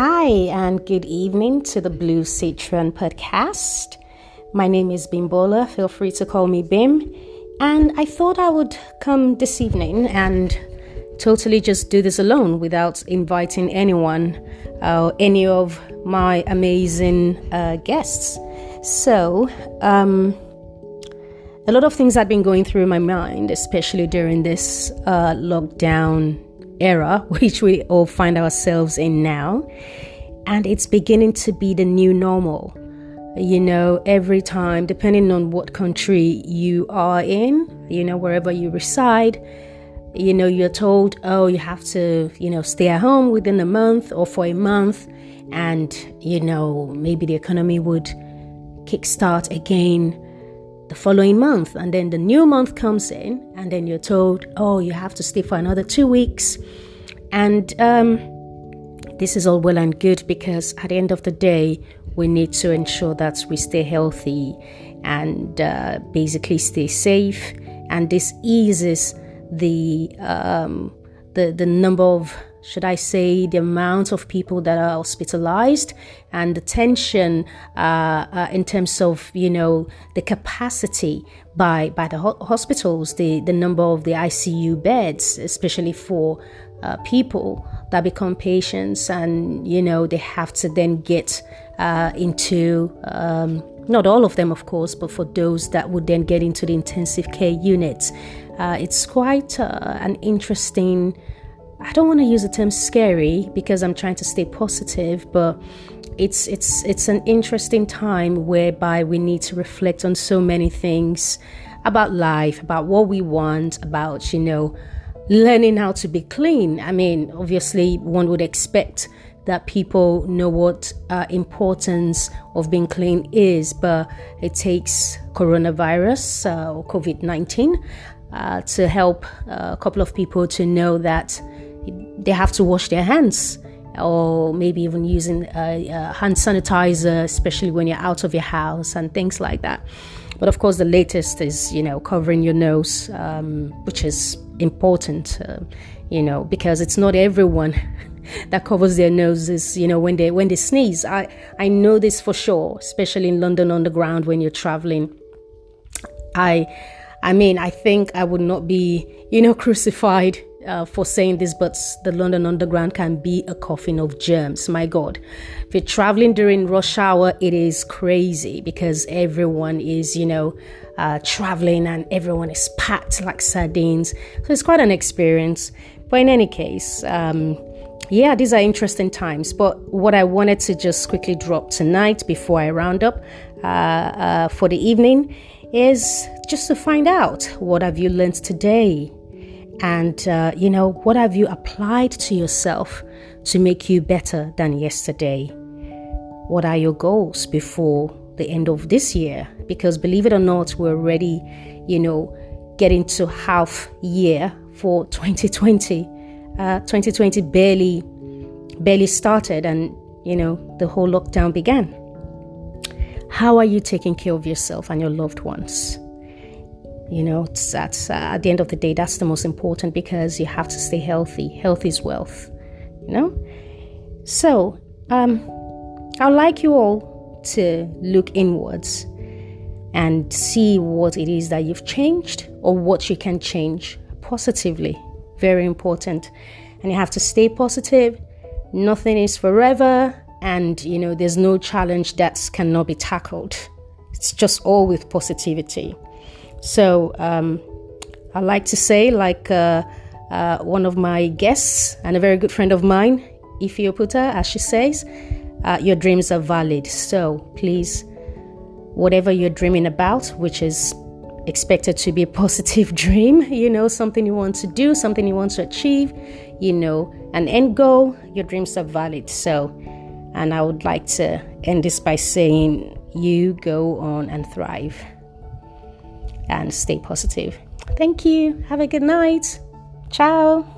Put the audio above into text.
Hi, and good evening to the Blue Citron podcast. My name is Bimbola. Feel free to call me Bim. And I thought I would come this evening and totally just do this alone without inviting anyone or uh, any of my amazing uh, guests. So, um, a lot of things had been going through my mind, especially during this uh, lockdown era, which we all find ourselves in now. And it's beginning to be the new normal. You know, every time, depending on what country you are in, you know, wherever you reside, you know, you're told, oh, you have to, you know, stay at home within a month or for a month. And, you know, maybe the economy would kickstart again the following month. And then the new month comes in, and then you're told, oh, you have to stay for another two weeks. And um, this is all well and good because at the end of the day, we need to ensure that we stay healthy and uh, basically stay safe. And this eases the um, the the number of should I say, the amount of people that are hospitalized and the tension uh, uh, in terms of, you know, the capacity by, by the ho- hospitals, the, the number of the ICU beds, especially for uh, people that become patients and, you know, they have to then get uh, into, um, not all of them, of course, but for those that would then get into the intensive care units. Uh, it's quite uh, an interesting I don't want to use the term scary because I'm trying to stay positive, but it's it's it's an interesting time whereby we need to reflect on so many things about life, about what we want, about you know learning how to be clean. I mean, obviously, one would expect that people know what uh, importance of being clean is, but it takes coronavirus uh, or COVID nineteen uh, to help a couple of people to know that they have to wash their hands or maybe even using hand sanitizer, especially when you're out of your house and things like that. But of course, the latest is you know covering your nose, um, which is important, uh, you know, because it's not everyone that covers their noses. You know, when they when they sneeze, I I know this for sure, especially in London Underground when you're traveling. I I mean, I think I would not be you know crucified uh, for saying this, but the London Underground can be a coffin of germs. My God. If you're traveling during rush hour, it is crazy because everyone is, you know, uh, traveling and everyone is packed like sardines. So it's quite an experience. But in any case, um, yeah, these are interesting times. But what I wanted to just quickly drop tonight before I round up uh, uh for the evening is just to find out what have you learned today and, uh, you know, what have you applied to yourself to make you better than yesterday? What are your goals before the end of this year? Because believe it or not, we're already, you know, getting to half year for 2020. Uh, 2020 barely, barely started, and you know the whole lockdown began. How are you taking care of yourself and your loved ones? You know, that's uh, at the end of the day, that's the most important because you have to stay healthy. Health is wealth, you know? So, um, I'd like you all to look inwards and see what it is that you've changed or what you can change positively. Very important. And you have to stay positive. Nothing is forever. And, you know, there's no challenge that cannot be tackled. It's just all with positivity. So um, I like to say, like uh, uh, one of my guests and a very good friend of mine, Ife Oputa, as she says, uh, your dreams are valid. So please, whatever you're dreaming about, which is expected to be a positive dream, you know, something you want to do, something you want to achieve, you know, an end goal, your dreams are valid. So, and I would like to end this by saying, you go on and thrive and stay positive. Thank you. Have a good night. Ciao.